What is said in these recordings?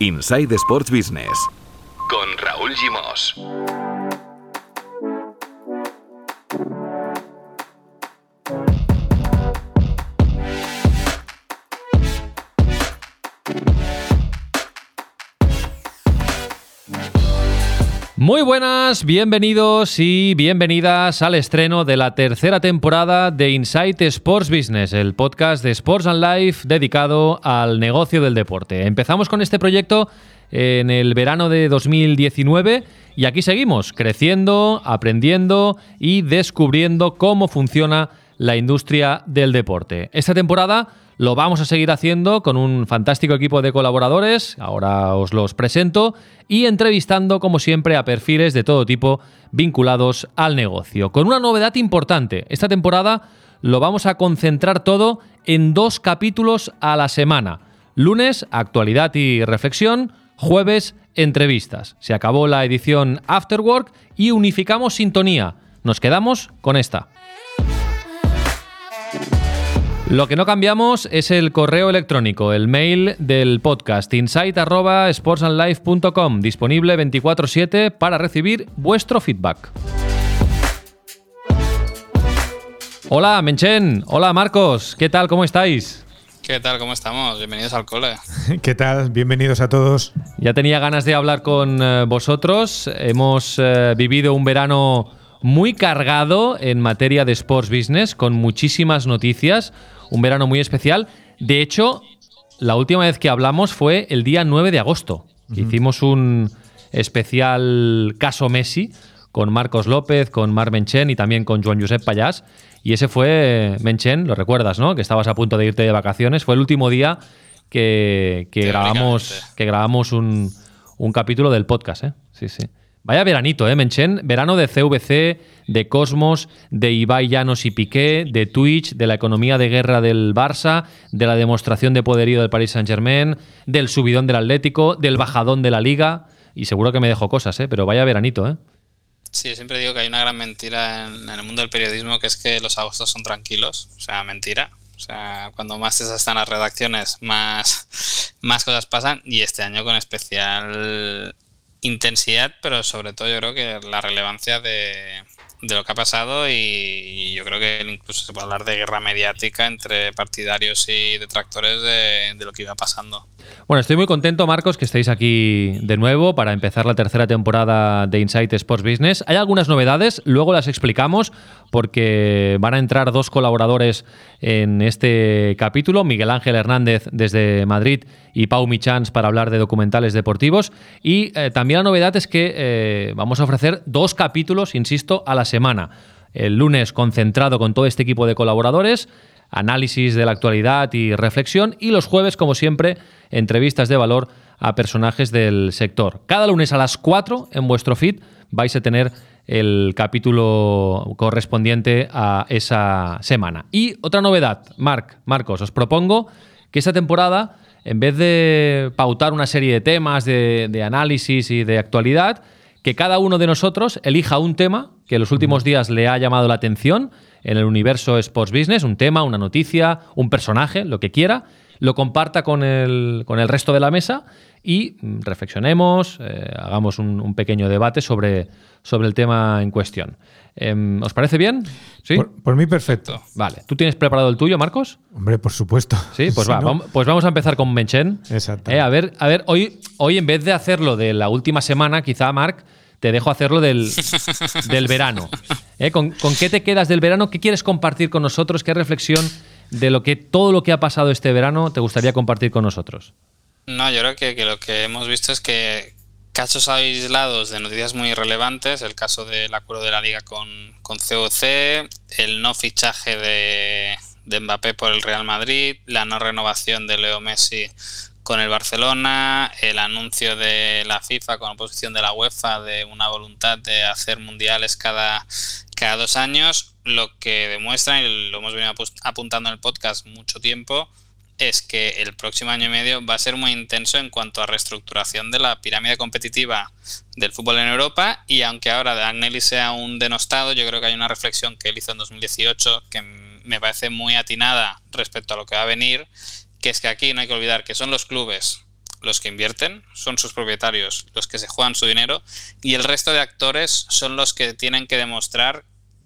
Inside Sports Business con Raúl Gimos. Muy buenas, bienvenidos y bienvenidas al estreno de la tercera temporada de Insight Sports Business, el podcast de Sports and Life dedicado al negocio del deporte. Empezamos con este proyecto en el verano de 2019 y aquí seguimos creciendo, aprendiendo y descubriendo cómo funciona la industria del deporte. Esta temporada lo vamos a seguir haciendo con un fantástico equipo de colaboradores, ahora os los presento, y entrevistando como siempre a perfiles de todo tipo vinculados al negocio. Con una novedad importante, esta temporada lo vamos a concentrar todo en dos capítulos a la semana. Lunes, actualidad y reflexión, jueves, entrevistas. Se acabó la edición Afterwork y unificamos sintonía. Nos quedamos con esta. Lo que no cambiamos es el correo electrónico, el mail del podcast insight@sportsandlife.com, disponible 24/7 para recibir vuestro feedback. Hola, Menchen. Hola, Marcos. ¿Qué tal? ¿Cómo estáis? ¿Qué tal? ¿Cómo estamos? Bienvenidos al cole. ¿Qué tal? Bienvenidos a todos. Ya tenía ganas de hablar con eh, vosotros. Hemos eh, vivido un verano muy cargado en materia de sports business, con muchísimas noticias un verano muy especial. De hecho, la última vez que hablamos fue el día 9 de agosto, hicimos un especial caso Messi con Marcos López, con Mar Menchen y también con Juan Josep Payás. Y ese fue Menchen, lo recuerdas, ¿no? Que estabas a punto de irte de vacaciones. Fue el último día que, grabamos, que grabamos un, un capítulo del podcast, ¿eh? Sí, sí. Vaya veranito, ¿eh, Menchen? Verano de CVC, de Cosmos, de Ibai Llanos y Piqué, de Twitch, de la economía de guerra del Barça, de la demostración de poderío del Paris Saint-Germain, del subidón del Atlético, del bajadón de la Liga. Y seguro que me dejo cosas, ¿eh? Pero vaya veranito, ¿eh? Sí, siempre digo que hay una gran mentira en, el mundo del periodismo que es que los agostos son tranquilos. O sea, mentira. O sea, cuando más están las redacciones, más, más cosas pasan. Y este año con especial intensidad, pero sobre todo yo creo que la relevancia de, de lo que ha pasado y yo creo que incluso se puede hablar de guerra mediática entre partidarios y detractores de, de, lo que iba pasando. Bueno, estoy muy contento, Marcos, que estéis aquí de nuevo para empezar la tercera temporada de Insight Sports Business. Hay algunas novedades, luego las explicamos porque van a entrar dos colaboradores en este capítulo, Miguel Ángel Hernández desde Madrid y Pau Michans para hablar de documentales deportivos. Y eh, también la novedad es que eh, vamos a ofrecer dos capítulos, insisto, a la semana. El lunes concentrado con todo este equipo de colaboradores, análisis de la actualidad y reflexión. Y los jueves, como siempre, entrevistas de valor a personajes del sector. Cada lunes a las 4 en vuestro feed vais a tener el capítulo correspondiente a esa semana. Y otra novedad, Marc, Marcos, os propongo que esta temporada, en vez de pautar una serie de temas de, de análisis y de actualidad, que cada uno de nosotros elija un tema que en los últimos días le ha llamado la atención en el universo Sports Business, un tema, una noticia, un personaje, lo que quiera, lo comparta con el, con el resto de la mesa y mm, reflexionemos, eh, hagamos un, pequeño debate sobre, sobre el tema en cuestión. Em, ¿Os parece bien? ¿Sí? Por, mí perfecto. Vale. ¿Tú tienes preparado el tuyo, Marcos? Hombre, por supuesto. Sí, pues va. Vamos, pues vamos a empezar con Menchen. Exacto. Eh, a ver, a ver hoy, hoy en vez de hacerlo de la última semana, quizá, Marc, te dejo hacerlo del, del verano. ¿Eh? ¿Con, ¿Con, qué te quedas del verano? ¿Qué quieres compartir con nosotros? ¿Qué reflexión de lo que todo lo que ha pasado este verano te gustaría compartir con nosotros? No, yo creo que, que lo que hemos visto es que casos aislados de noticias muy relevantes, el caso del acuerdo de la liga con, con COC, el no fichaje de, de Mbappé por el Real Madrid, la no renovación de Leo Messi con el Barcelona, el anuncio de la FIFA con oposición de la UEFA de una voluntad de hacer mundiales cada, cada dos años, lo que demuestra, y lo hemos venido apuntando en el podcast mucho tiempo, es que el próximo año y medio va a ser muy intenso en cuanto a reestructuración de la pirámide competitiva del fútbol en Europa y aunque ahora Agnelli sea un denostado, yo creo que hay una reflexión que él hizo en 2018 que me parece muy atinada respecto a lo que va a venir que es que aquí no hay que olvidar que son los clubes los que invierten, son sus propietarios, los que se juegan su dinero, y el resto de actores son los que tienen que demostrar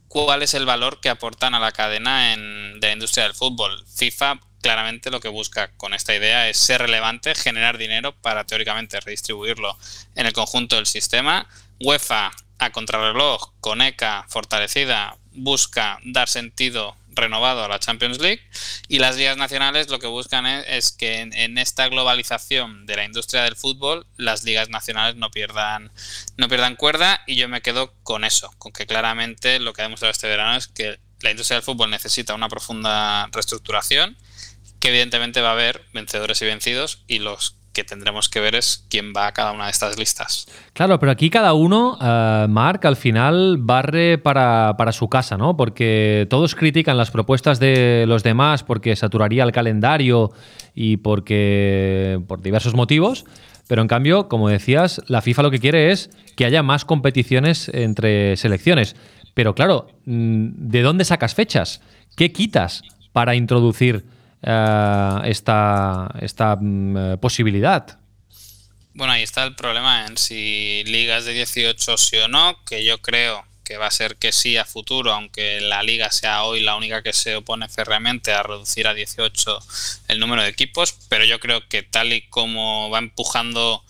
cuál es el valor que aportan a la cadena en, de la industria del fútbol. FIFA claramente lo que busca con esta idea es ser relevante, generar dinero para teóricamente redistribuirlo en el conjunto del sistema. UEFA a contrarreloj, con ECA fortalecida, busca dar sentido renovado a la Champions League y las ligas nacionales lo que buscan es, que en, esta globalización de la industria del fútbol las ligas nacionales no pierdan no pierdan cuerda y yo me quedo con eso, con que claramente lo que ha demostrado este verano es que la industria del fútbol necesita una profunda reestructuración que evidentemente va a haber vencedores y vencidos y los que tendremos que ver es quién va a cada una de estas listas. Claro, pero aquí cada uno, uh, Mark, al final barre para, su casa, ¿no? Porque todos critican las propuestas de los demás porque saturaría el calendario y porque por diversos motivos. Pero en cambio, como decías, la FIFA lo que quiere es que haya más competiciones entre selecciones. Pero claro, mm, ¿de dónde sacas fechas? ¿Qué quitas para introducir eh, esta, esta mm, posibilidad. Bueno, ahí está el problema en si ligas de 18 sí o no, que yo creo que va a ser que sí a futuro, aunque la liga sea hoy la única que se opone férreamente a reducir a 18 el número de equipos, pero yo creo que tal y como va empujando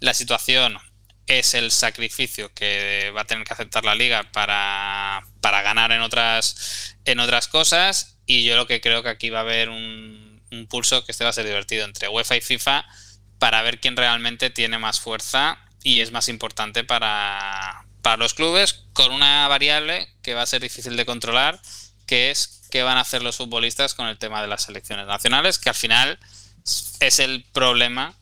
la situación es el sacrificio que va a tener que aceptar la liga para, para ganar en otras en otras cosas y yo lo que creo que aquí va a haber un, pulso que este va a ser divertido entre UEFA y FIFA para ver quién realmente tiene más fuerza y es más importante para, para los clubes con una variable que va a ser difícil de controlar, que es qué van a hacer los futbolistas con el tema de las selecciones nacionales, que al final es el problema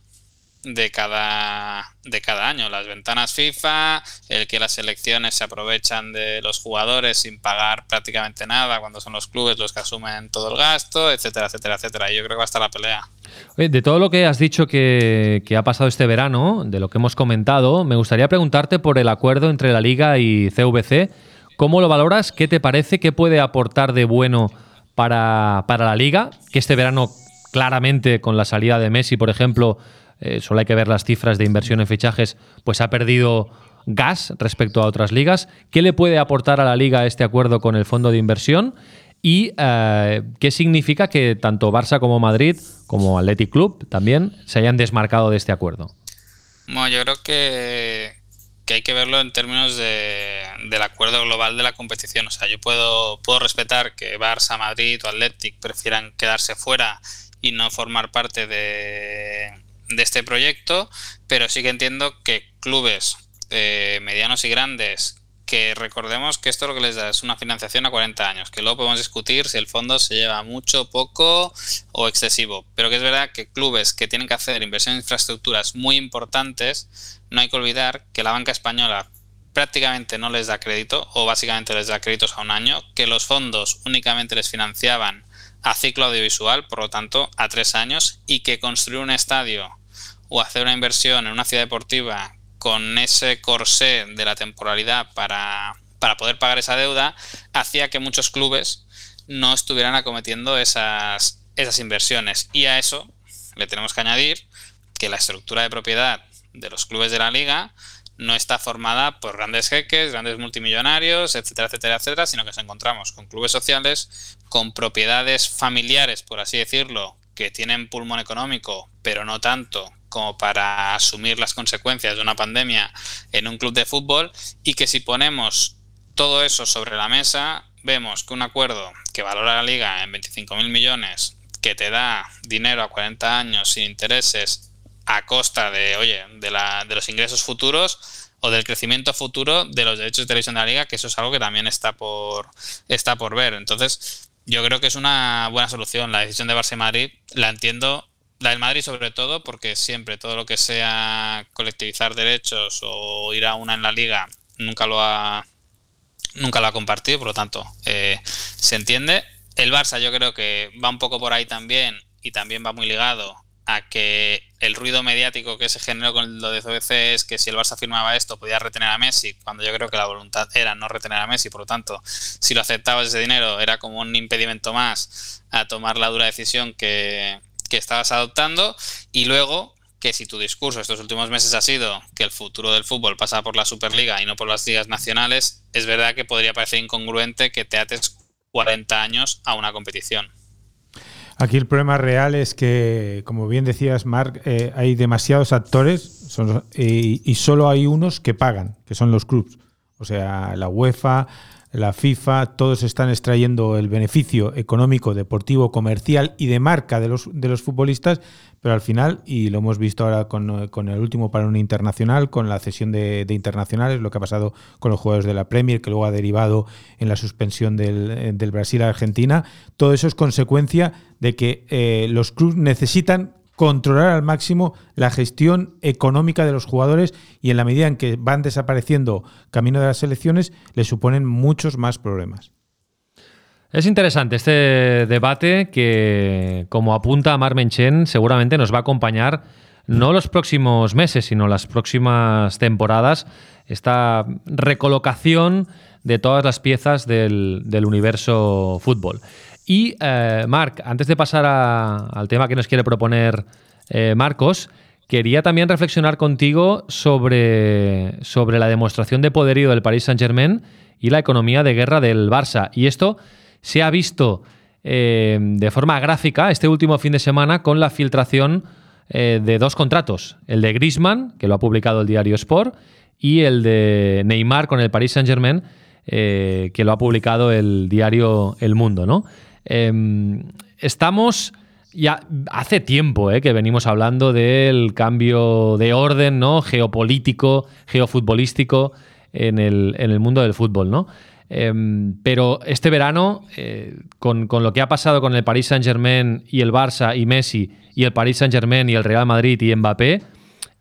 de cada, de cada año. Las ventanas FIFA, el que las selecciones se aprovechan de los jugadores sin pagar prácticamente nada cuando son los clubes los que asumen todo el gasto, etcétera, etcétera, etcétera. Y yo creo que va a estar la pelea. de todo lo que has dicho que, que ha pasado este verano, de lo que hemos comentado, me gustaría preguntarte por el acuerdo entre la Liga y CVC. ¿Cómo lo valoras? ¿Qué te parece? ¿Qué puede aportar de bueno para, para la Liga? Que este verano, claramente, con la salida de Messi, por ejemplo, eh, solo hay que ver las cifras de inversión en fichajes, pues ha perdido gas respecto a otras ligas. ¿Qué le puede aportar a la liga este acuerdo con el fondo de inversión? ¿Y eh, qué significa que tanto Barça como Madrid, como Athletic Club también, se hayan desmarcado de este acuerdo? Bueno, yo creo que, hay que verlo en términos del acuerdo global de la competición. O sea, yo puedo, puedo respetar que Barça, Madrid o Athletic prefieran quedarse fuera y no formar parte de, de este proyecto, pero sí que entiendo que clubes eh, medianos y grandes que recordemos que esto lo que les da es una financiación a 40 años, que luego podemos discutir si el fondo se lleva mucho, poco o excesivo, pero que es verdad que clubes que tienen que hacer inversión en infraestructuras muy importantes, no hay que olvidar que la banca española prácticamente no les da crédito o básicamente les da créditos a un año, que los fondos únicamente les financiaban a ciclo audiovisual, por lo tanto, a tres años, y que construir un estadio o hacer una inversión en una ciudad deportiva con ese corsé de la temporalidad para, para poder pagar esa deuda, hacía que muchos clubes no estuvieran acometiendo esas, esas inversiones. Y a eso le tenemos que añadir que la estructura de propiedad de los clubes de la liga no está formada por grandes jeques, grandes multimillonarios, etcétera, etcétera, etcétera, sino que nos encontramos con clubes sociales, con propiedades familiares, por así decirlo, que tienen pulmón económico, pero no tanto como para asumir las consecuencias de una pandemia en un club de fútbol y que si ponemos todo eso sobre la mesa, vemos que un acuerdo que valora la liga en 25.000 millones, que te da dinero a 40 años sin intereses a costa de, oye, de, la, de los ingresos futuros o del crecimiento futuro de los derechos de televisión de la liga, que eso es algo que también está por, está por ver. Entonces, yo creo que es una buena solución. La decisión de Barça y Madrid la entiendo, la del Madrid sobre todo, porque siempre todo lo que sea colectivizar derechos o ir a una en la liga nunca lo ha nunca lo ha compartido, por lo tanto, eh, se entiende. El Barça yo creo que va un poco por ahí también y también va muy ligado a que el ruido mediático que se generó con lo de CBC es que si el Barça firmaba esto podía retener a Messi, cuando yo creo que la voluntad era no retener a Messi, por lo tanto, si lo aceptabas ese dinero era como un impedimento más a tomar la dura decisión que, que estabas adoptando y luego que si tu discurso estos últimos meses ha sido que el futuro del fútbol pasa por la Superliga y no por las ligas nacionales, es verdad que podría parecer incongruente que te ates 40 años a una competición. Aquí el problema real es que, como bien decías, Mark, eh, hay demasiados actores y, solo hay unos que pagan, que son los clubs. O sea, la UEFA, la FIFA, todos están extrayendo el beneficio económico, deportivo, comercial y de marca de los, de los futbolistas, pero al final, y lo hemos visto ahora con, el último parón internacional, con la cesión de, internacionales, lo que ha pasado con los jugadores de la Premier, que luego ha derivado en la suspensión del, del Brasil a Argentina, todo eso es consecuencia de que eh, los clubes necesitan controlar al máximo la gestión económica de los jugadores y en la medida en que van desapareciendo camino de las selecciones, le suponen muchos más problemas. Es interesante este debate que, como apunta Marmen Chen, seguramente nos va a acompañar no los próximos meses, sino las próximas temporadas, esta recolocación de todas las piezas del, universo fútbol. Y, eh, Marc, antes de pasar al tema que nos quiere proponer eh, Marcos, quería también reflexionar contigo sobre, sobre la demostración de poderío del Paris Saint-Germain y la economía de guerra del Barça. Y esto se ha visto eh, de forma gráfica este último fin de semana con la filtración de dos contratos, el de Griezmann, que lo ha publicado el diario Sport, y el de Neymar con el Paris Saint-Germain, que lo ha publicado el diario El Mundo, ¿no? Em, estamos ya hace tiempo eh, que venimos hablando del cambio de orden ¿no? geopolítico, geofutbolístico en el, mundo del fútbol, ¿no? Em, pero este verano, eh, con, lo que ha pasado con el Paris Saint Germain y el Barça y Messi, y el Paris Saint Germain y el Real Madrid y Mbappé,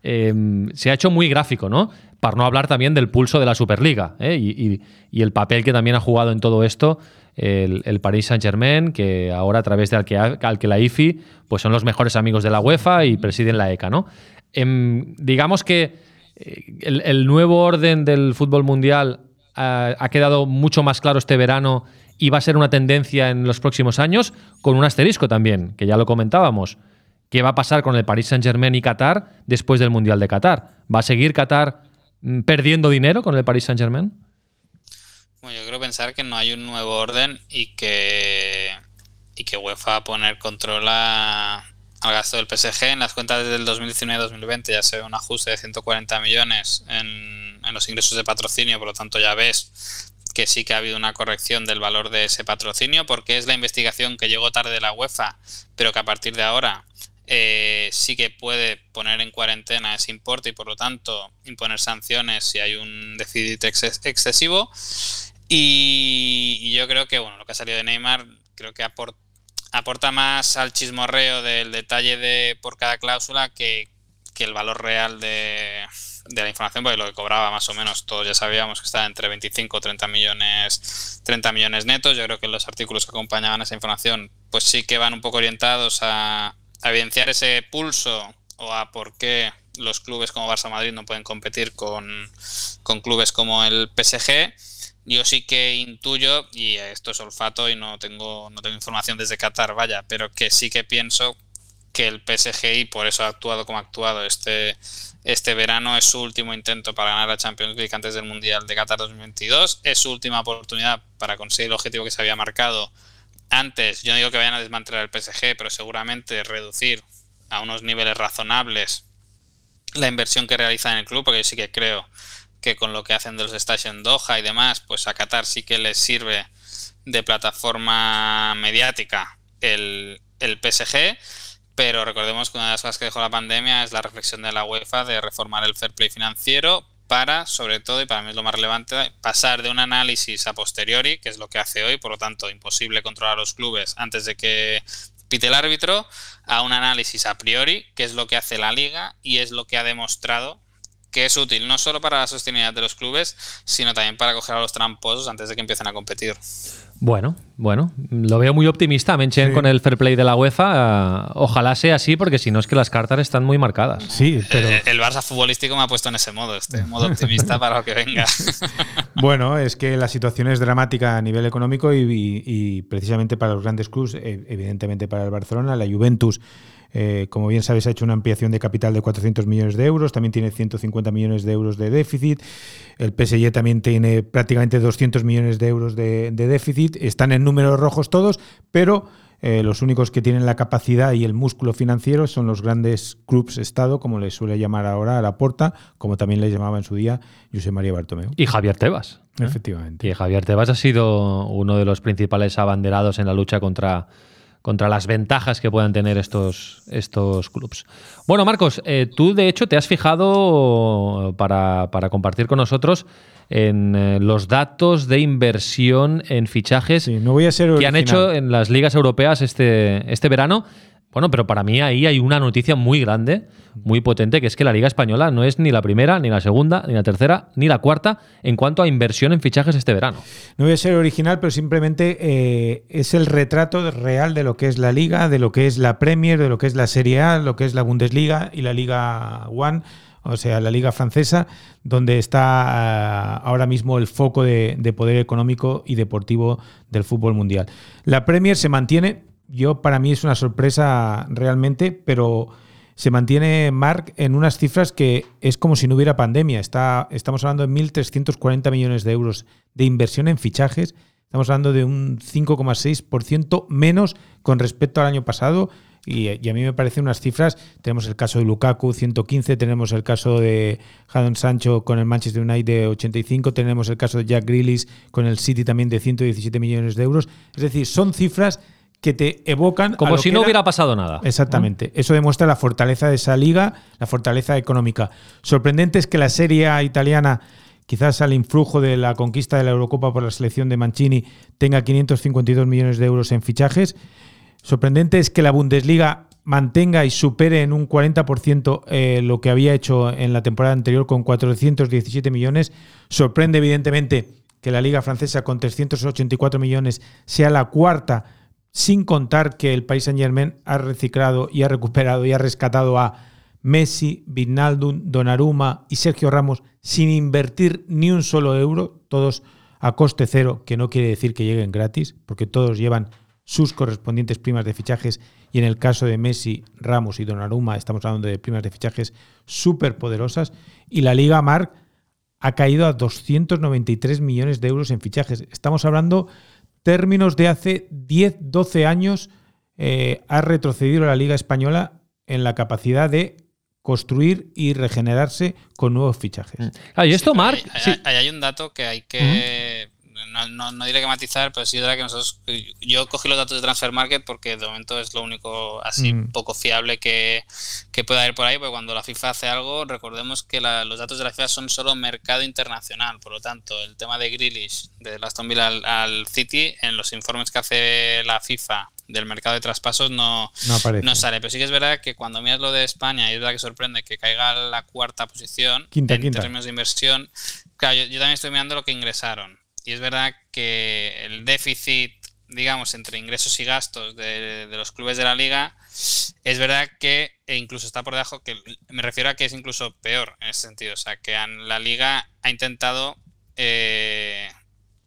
em, se ha hecho muy gráfico, ¿no? Para no hablar también del pulso de la Superliga ¿eh? y, el papel que también ha jugado en todo esto el, Paris Saint-Germain, que ahora a través de Al-Khelaifi pues son los mejores amigos de la UEFA y presiden la ECA. ¿no? Em, digamos que eh, el, nuevo orden del fútbol mundial ha, ha quedado mucho más claro este verano y va a ser una tendencia en los próximos años, con un asterisco también, que ya lo comentábamos. ¿Qué va a pasar con el Paris Saint-Germain y Qatar después del Mundial de Qatar? ¿Va a seguir Qatar mm, perdiendo dinero con el Paris Saint-Germain? Yo quiero pensar que no hay un nuevo orden y que, y que UEFA va a poner control al gasto del PSG. En las cuentas del 2019-2020 ya se ve un ajuste de 140 millones en, en los ingresos de patrocinio, por lo tanto ya ves que sí que ha habido una corrección del valor de ese patrocinio, porque es la investigación que llegó tarde de la UEFA, pero que a partir de ahora eh, sí que puede poner en cuarentena ese importe y por lo tanto imponer sanciones si hay un déficit excesivo. Y, yo creo que bueno, lo que ha salido de Neymar creo que aporta, más al chismorreo del detalle de por cada cláusula que, el valor real de, la información, porque lo que cobraba más o menos todos ya sabíamos que estaba entre 25 o 30 millones, 30 millones netos. Yo creo que los artículos que acompañaban esa información pues sí que van un poco orientados a, evidenciar ese pulso o a por qué los clubes como Barça Madrid no pueden competir con, con clubes como el PSG yo sí que intuyo, y esto es olfato y no tengo, no tengo información desde Qatar, vaya, pero que sí que pienso que el PSG, y por eso ha actuado como ha actuado este, este verano, es su último intento para ganar la Champions League antes del Mundial de Qatar 2022, es su última oportunidad para conseguir el objetivo que se había marcado antes. Yo no digo que vayan a desmantelar el PSG, pero seguramente reducir a unos niveles razonables la inversión que realiza en el club, porque yo sí que creo que con lo que hacen de los stages en Doha y demás, pues a Qatar sí que les sirve de plataforma mediática el, el PSG, pero recordemos que una de las cosas que dejó la pandemia es la reflexión de la UEFA de reformar el fair play financiero para, sobre todo, y para mí es lo más relevante, pasar de un análisis a posteriori, que es lo que hace hoy, por lo tanto, imposible controlar a los clubes antes de que pite el árbitro, a un análisis a priori, que es lo que hace la liga y es lo que ha demostrado que es útil no solo para la sostenibilidad de los clubes, sino también para coger a los tramposos antes de que empiecen a competir. Bueno, bueno, lo veo muy optimista, Menchen, con el fair play de la UEFA. Ojalá sea así, porque si no es que las cartas están muy marcadas. Sí, pero. Eh, el, Barça futbolístico me ha puesto en ese modo, este modo optimista para lo que venga. bueno, es que la situación es dramática a nivel económico y, precisamente para los grandes clubes, eh, evidentemente para el Barcelona, la Juventus Eh, como bien sabes, ha hecho una ampliación de capital de 400 millones de euros, también tiene 150 millones de euros de déficit. El PSG también tiene prácticamente 200 millones de euros de, déficit. Están en números rojos todos, pero eh, los únicos que tienen la capacidad y el músculo financiero son los grandes clubs Estado, como les suele llamar ahora a la Porta, como también les llamaba en su día José María Bartomeu. Y Javier Tebas. ¿eh? Efectivamente. Y Javier Tebas ha sido uno de los principales abanderados en la lucha contra contra las ventajas que puedan tener estos, estos clubs. Bueno, Marcos, eh, tú de hecho te has fijado para, compartir con nosotros en eh, los datos de inversión en fichajes no voy a ser que han hecho en las ligas europeas este, este verano. Bueno, pero para mí ahí hay una noticia muy grande, muy potente, que es que la Liga Española no es ni la primera, ni la segunda, ni la tercera, ni la cuarta en cuanto a inversión en fichajes este verano. No voy a ser original, pero simplemente eh, es el retrato real de lo que es la Liga, de lo que es la Premier, de lo que es la Serie A, lo que es la Bundesliga y la Liga One o sea, la liga francesa, donde está ah, ahora mismo el foco de, poder económico y deportivo del fútbol mundial. La Premier se mantiene, yo para mí es una sorpresa realmente, pero se mantiene Mark en unas cifras que es como si no hubiera pandemia. Está, estamos hablando de 1.340 millones de euros de inversión en fichajes. Estamos hablando de un 5,6% menos con respecto al año pasado. Y, a mí me parecen unas cifras. Tenemos el caso de Lukaku, 115. Tenemos el caso de Jadon Sancho con el Manchester United de 85. Tenemos el caso de Jack Grealish con el City también de 117 millones de euros. Es decir, son cifras que te evocan. Como si no hubiera pasado nada. Exactamente. Eso demuestra la fortaleza de esa liga, la fortaleza económica. Sorprendente es que la Serie italiana, quizás al influjo de la conquista de la Eurocopa por la selección de Mancini, tenga 552 millones de euros en fichajes. Sorprendente es que la Bundesliga mantenga y supere en un 40% eh, lo que había hecho en la temporada anterior con 417 millones. Sorprende evidentemente que la liga francesa con 384 millones sea la cuarta sin contar que el país Saint Germain ha reciclado y ha recuperado y ha rescatado a Messi, Vinaldum, Donnarumma y Sergio Ramos sin invertir ni un solo euro, todos a coste cero, que no quiere decir que lleguen gratis, porque todos llevan sus correspondientes primas de fichajes y en el caso de Messi, Ramos y Donnarumma estamos hablando de primas de fichajes súper poderosas y la Liga Marc ha caído a 293 millones de euros en fichajes. Estamos hablando términos de hace 10, 12 años eh, ha retrocedido la Liga Española en la capacidad de construir y regenerarse con nuevos fichajes. Mm. Ah, y esto, Marc. Hay, un dato que hay que no, no, diré que matizar, pero sí es verdad que nosotros, yo cogí los datos de Transfer Market porque de momento es lo único así mm. poco fiable que, que pueda haber por ahí, porque cuando la FIFA hace algo, recordemos que los datos de la FIFA son solo mercado internacional, por lo tanto, el tema de Grealish, de Aston Villa al, City, en los informes que hace la FIFA del mercado de traspasos no, no, sale. Pero sí que es verdad que cuando miras lo de España, y es verdad que sorprende que caiga la cuarta posición en términos de inversión, claro, yo, también estoy mirando lo que ingresaron. Y es verdad que el déficit, digamos, entre ingresos y gastos de, los clubes de la liga, es verdad que e incluso está por debajo, que me refiero a que es incluso peor en ese sentido. O sea, que la liga ha intentado eh,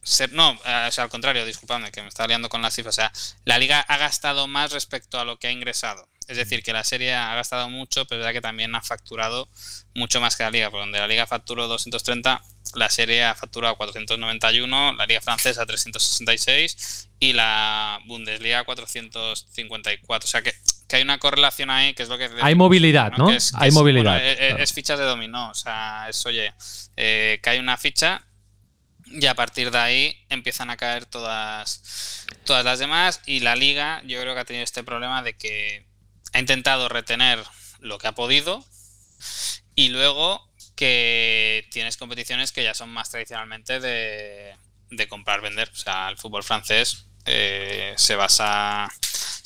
ser. No, o sea, al contrario, disculpadme, que me estaba liando con las cifras. O sea, la liga ha gastado más respecto a lo que ha ingresado. Es decir, que la serie ha gastado mucho, pero es verdad que también ha facturado mucho más que la liga. Por donde la liga facturó 230, la serie ha facturado 491, la liga francesa 366 y la Bundesliga 454. O sea que, hay una correlación ahí, que es lo que... Hay movilidad, ¿no? hay movilidad. es, fichas de dominó. O sea, es, oye, eh, cae una ficha y a partir de ahí empiezan a caer todas, todas las demás y la liga yo creo que ha tenido este problema de que ha intentado retener lo que ha podido y luego que tienes competiciones que ya son más tradicionalmente de, comprar-vender. O sea, el fútbol francés eh, se basa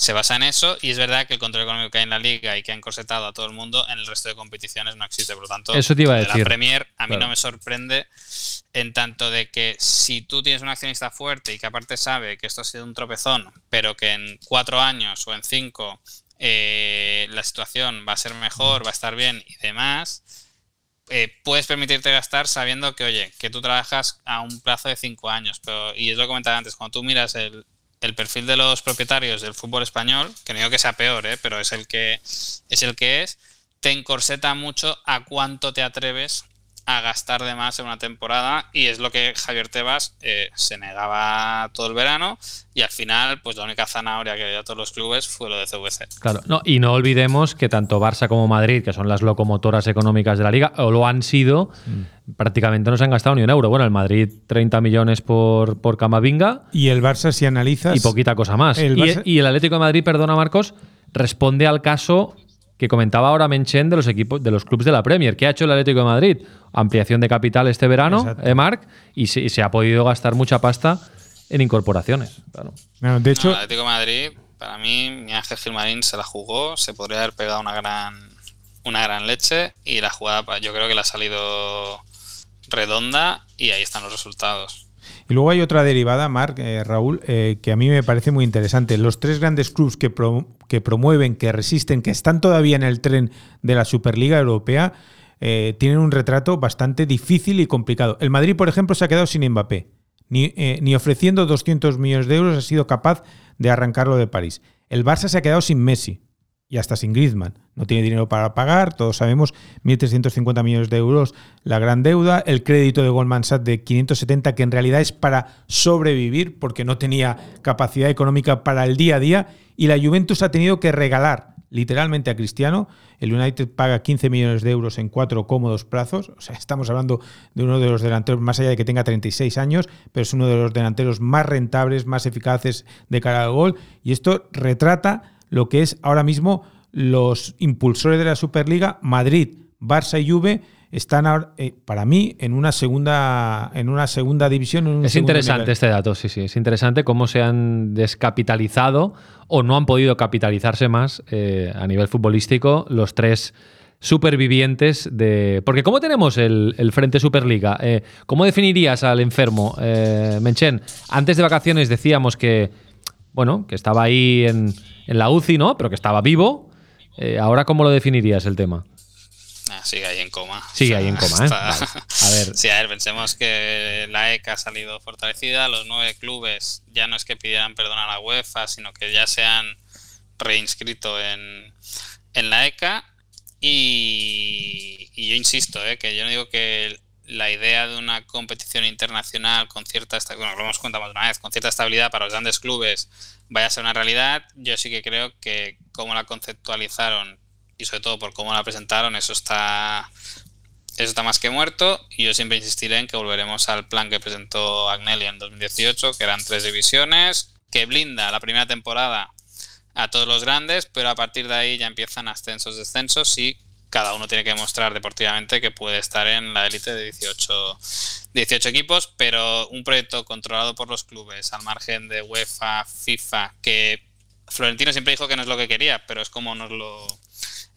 se basa en eso y es verdad que el control económico que hay en la liga y que han corsetado a todo el mundo en el resto de competiciones no existe. Por lo tanto, eso te iba a decir. la Premier a mí no me sorprende en tanto de que si tú tienes un accionista fuerte y que aparte sabe que esto ha sido un tropezón, pero que en cuatro años o en cinco eh, la situación va a ser mejor, va a estar bien y demás, eh, puedes permitirte gastar sabiendo que, oye, que tú trabajas a un plazo de cinco años. Pero, y es lo que comentaba antes, cuando tú miras el, el perfil de los propietarios del fútbol español, que no digo que sea peor, ¿eh? pero es el que es el que es, te encorseta mucho a cuánto te atreves a gastar de más en una temporada y es lo que Javier Tebas eh, se negaba todo el verano y al final pues la única zanahoria que había todos los clubes fue lo de CVC. Claro, no, y no olvidemos que tanto Barça como Madrid, que son las locomotoras económicas de la liga, o lo han sido, mm. prácticamente no se han gastado ni un euro. Bueno, el Madrid 30 millones por, por Camavinga. Y el Barça si analizas... Y poquita cosa más. y, y el Atlético de Madrid, perdona Marcos, responde al caso que comentaba ahora Menchen de los equipos de los clubes de la Premier. ¿Qué ha hecho el Atlético de Madrid? Ampliación de capital este verano, eh, Marc, y se, ha podido gastar mucha pasta en incorporaciones. Claro. de hecho, el Atlético de Madrid, para mí, mi Ángel Gilmarín se la jugó, se podría haber pegado una gran, una gran leche y la jugada yo creo que le ha salido redonda y ahí están los resultados. Y luego hay otra derivada, Marc, eh, Raúl, eh, que a mí me parece muy interesante. Los tres grandes clubes que, que promueven, que resisten, que están todavía en el tren de la Superliga Europea, eh, tienen un retrato bastante difícil y complicado. El Madrid, por ejemplo, se ha quedado sin Mbappé. Ni, ni ofreciendo 200 millones de euros ha sido capaz de arrancarlo de París. El Barça se ha quedado sin Messi y hasta sin Griezmann. No tiene dinero para pagar, todos sabemos, 1.350 millones de euros la gran deuda, el crédito de Goldman Sachs de 570 que en realidad es para sobrevivir porque no tenía capacidad económica para el día a día y la Juventus ha tenido que regalar literalmente a Cristiano. El United paga 15 millones de euros en cuatro cómodos plazos. O sea, estamos hablando de uno de los delanteros, más allá de que tenga 36 años, pero es uno de los delanteros más rentables, más eficaces de cara al gol. Y esto retrata lo que es ahora mismo los impulsores de la Superliga, Madrid, Barça y Juve, están eh, para mí en una segunda en una segunda división. es interesante este dato, sí, sí, es interesante cómo se han descapitalizado o no han podido capitalizarse más eh, a nivel futbolístico los tres supervivientes de... Porque ¿cómo tenemos el, Frente Superliga? Eh, ¿Cómo definirías al enfermo? Menchen, antes de vacaciones decíamos que, bueno, que estaba ahí en en la UCI, ¿no? Pero que estaba vivo. Eh, ahora, ¿cómo lo definirías el tema? Ah, sigue ahí en coma. Sigue ahí en coma, ¿eh? A ver. Sí, a ver, pensemos que la ECA ha salido fortalecida, los nueve clubes ya no es que pidieran perdón a la UEFA, sino que ya se han reinscrito en, en la ECA. Y, y yo insisto, ¿eh? que yo no digo que la idea de una competición internacional con cierta, bueno, lo hemos una vez, con cierta estabilidad para los grandes clubes vaya a ser una realidad. Yo sí que creo que como la conceptualizaron y sobre todo por cómo la presentaron, eso está eso está más que muerto y yo siempre insistiré en que volveremos al plan que presentó Agnelli en 2018, que eran tres divisiones, que blinda la primera temporada a todos los grandes, pero a partir de ahí ya empiezan ascensos, descensos y cada uno tiene que demostrar deportivamente que puede estar en la élite de 18, 18 equipos, pero un proyecto controlado por los clubes, al margen de UEFA, FIFA, que Florentino siempre dijo que no es lo que quería, pero es como nos lo,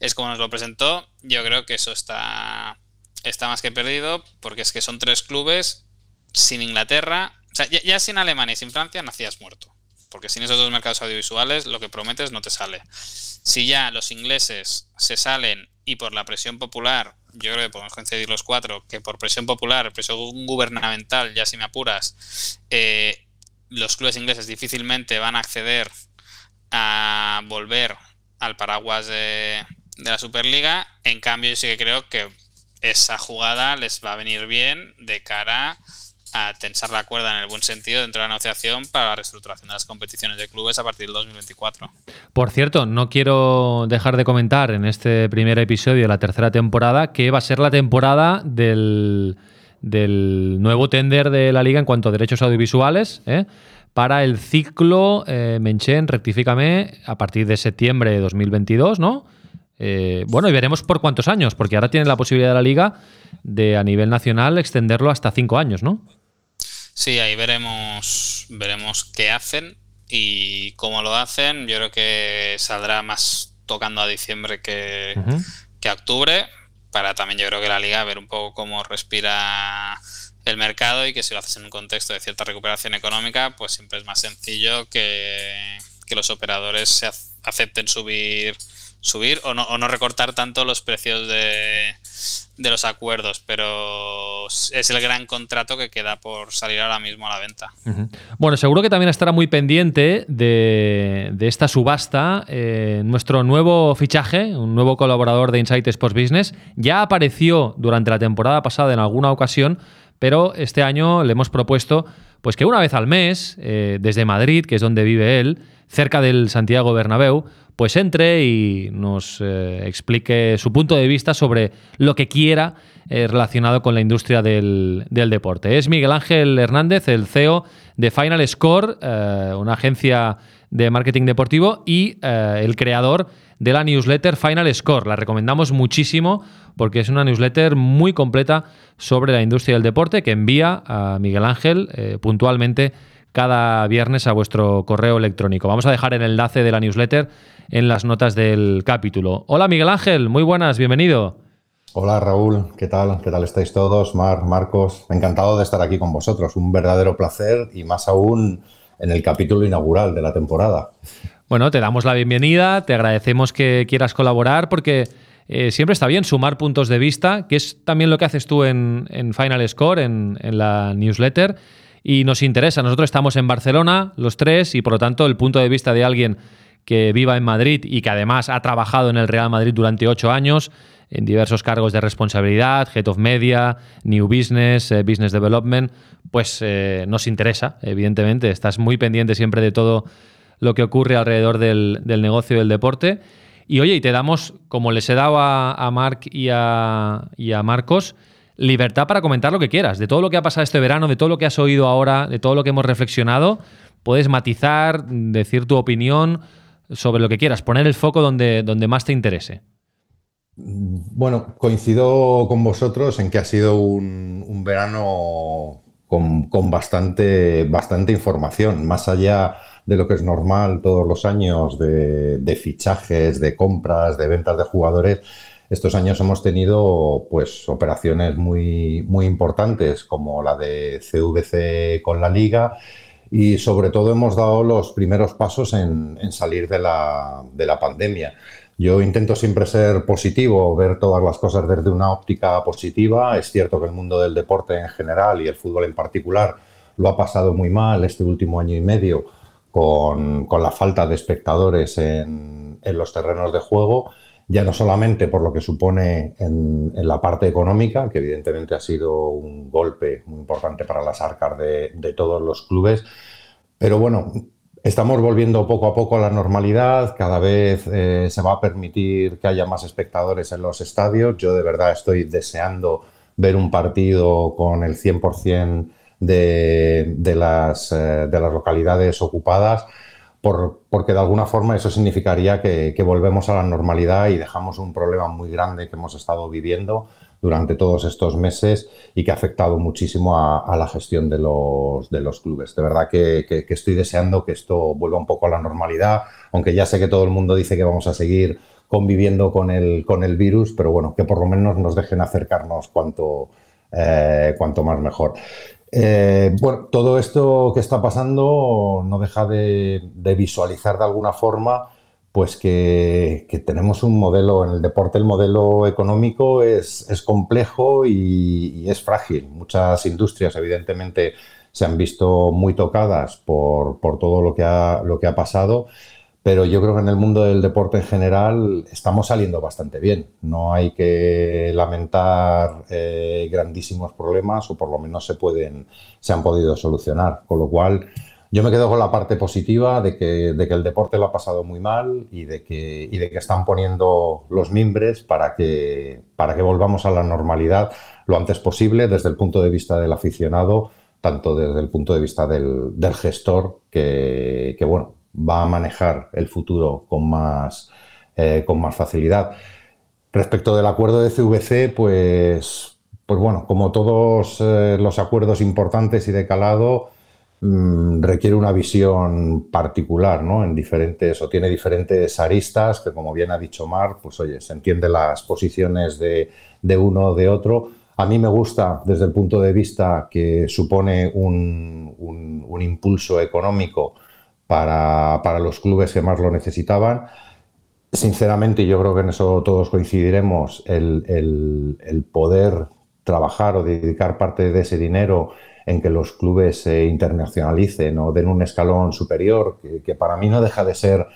es como nos lo presentó. Yo creo que eso está, está más que perdido, porque es que son tres clubes sin Inglaterra, o sea, ya, ya sin Alemania y sin Francia nacías muerto. Porque sin esos dos mercados audiovisuales lo que prometes no te sale. Si ya los ingleses se salen y por la presión popular, yo creo que podemos coincidir los cuatro, que por presión popular, presión gubernamental, ya si me apuras, eh, los clubes ingleses difícilmente van a acceder a volver al paraguas de, la Superliga. En cambio, yo sí que creo que esa jugada les va a venir bien de cara tensar la cuerda en el buen sentido dentro de la negociación para la reestructuración de las competiciones de clubes a partir del 2024. Por cierto, no quiero dejar de comentar en este primer episodio de la tercera temporada que va a ser la temporada del, nuevo tender de la liga en cuanto a derechos audiovisuales. ¿eh? Para el ciclo, eh, Menchen, rectifícame, a partir de septiembre de 2022, ¿no? Eh, bueno, y veremos por cuántos años, porque ahora tiene la posibilidad de la liga de a nivel nacional extenderlo hasta cinco años, ¿no? Sí, ahí veremos, veremos qué hacen y cómo lo hacen. Yo creo que saldrá más tocando a diciembre que, que a octubre, para también yo creo que la liga ver un poco cómo respira el mercado y que si lo haces en un contexto de cierta recuperación económica, pues siempre es más sencillo que, que los operadores se acepten subir subir o no, o no recortar tanto los precios de, de los acuerdos, pero es el gran contrato que queda por salir ahora mismo a la venta. Bueno, seguro que también estará muy pendiente de, esta subasta eh, nuestro nuevo fichaje, un nuevo colaborador de Insight Sports Business. Ya apareció durante la temporada pasada en alguna ocasión, pero este año le hemos propuesto pues que una vez al mes, eh, desde Madrid, que es donde vive él, cerca del Santiago Bernabéu, pues entre y nos eh, explique su punto de vista sobre lo que quiera eh, relacionado con la industria del, deporte. Es Miguel Ángel Hernández, el CEO de Final Score, eh, una agencia de marketing deportivo, y el creador de la newsletter Final Score. La recomendamos muchísimo porque es una newsletter muy completa sobre la industria del deporte que envía a Miguel Ángel puntualmente cada viernes a vuestro correo electrónico. Vamos a dejar el enlace de la newsletter en las notas del capítulo. Hola Miguel Ángel, muy buenas, bienvenido. Hola Raúl, ¿qué tal? ¿Qué tal estáis todos? Mar, Marcos, encantado de estar aquí con vosotros. Un verdadero placer y más aún en el capítulo inaugural de la temporada. Bueno, te damos la bienvenida, te agradecemos que quieras colaborar porque eh, siempre está bien sumar puntos de vista, que es también lo que haces tú en, Final Score, en, en la newsletter y nos interesa. Nosotros estamos en Barcelona, los tres, y por lo tanto el punto de vista de alguien que viva en Madrid y que además ha trabajado en el Real Madrid durante ocho años en diversos cargos de responsabilidad, Head of Media, New Business, eh, Business Development, pues eh, nos interesa, evidentemente. Estás muy pendiente siempre de todo lo que ocurre alrededor del, negocio del deporte. Y oye, y te damos, como les he dado a, a Marc y a Marcos, libertad para comentar lo que quieras, de todo lo que ha pasado este verano, de todo lo que has oído ahora, de todo lo que hemos reflexionado. Puedes matizar, decir tu opinión sobre lo que quieras, poner el foco donde, donde más te interese. Bueno, coincido con vosotros en que ha sido un, verano con, bastante, bastante, información, más allá de lo que es normal todos los años de, de fichajes, de compras, de ventas de jugadores estos años hemos tenido pues operaciones muy, muy importantes como la de CVC con la liga y sobre todo hemos dado los primeros pasos en, salir de la, de la, pandemia. Yo intento siempre ser positivo, ver todas las cosas desde una óptica positiva. Es cierto que el mundo del deporte en general y el fútbol en particular lo ha pasado muy mal este último año y medio con, con la falta de espectadores en, en los terrenos de juego ya no solamente por lo que supone en, la parte económica, que evidentemente ha sido un golpe muy importante para las arcas de, todos los clubes, pero bueno, estamos volviendo poco a poco a la normalidad, cada vez eh, se va a permitir que haya más espectadores en los estadios, yo de verdad estoy deseando ver un partido con el 100% de, de, las, eh, de las localidades ocupadas porque de alguna forma eso significaría que, volvemos a la normalidad y dejamos un problema muy grande que hemos estado viviendo durante todos estos meses y que ha afectado muchísimo a, la gestión de los, de los, clubes. De verdad que, estoy deseando que esto vuelva un poco a la normalidad, aunque ya sé que todo el mundo dice que vamos a seguir conviviendo con el, con el virus, pero bueno, que por lo menos nos dejen acercarnos cuanto, eh, cuanto más mejor. Eh, bueno, todo esto que está pasando no deja de, visualizar de alguna forma pues que, tenemos un modelo en el deporte, el modelo económico es, complejo y, es frágil. Muchas industrias evidentemente se han visto muy tocadas por, todo lo que lo que ha pasado pero yo creo que en el mundo del deporte en general estamos saliendo bastante bien. No hay que lamentar eh, grandísimos problemas o por lo menos se, pueden, se han podido solucionar. Con lo cual yo me quedo con la parte positiva de que, el deporte lo ha pasado muy mal y de que, están poniendo los mimbres para que, para que volvamos a la normalidad lo antes posible desde el punto de vista del aficionado, tanto desde el punto de vista del, gestor, que bueno, va a manejar el futuro con más, eh, con más facilidad. Respecto del acuerdo de CVC, pues, pues bueno, como todos eh, los acuerdos importantes y de calado, mm, requiere una visión particular, ¿no? En diferentes, o tiene diferentes aristas, que como bien ha dicho Mar, pues oye, se entiende las posiciones de, uno o de otro. A mí me gusta desde el punto de vista que supone un, un impulso económico para, los clubes que más lo necesitaban. Sinceramente, yo creo que en eso todos coincidiremos, el, poder trabajar o dedicar parte de ese dinero en que los clubes se internacionalicen o den un escalón superior, que, para mí no deja de ser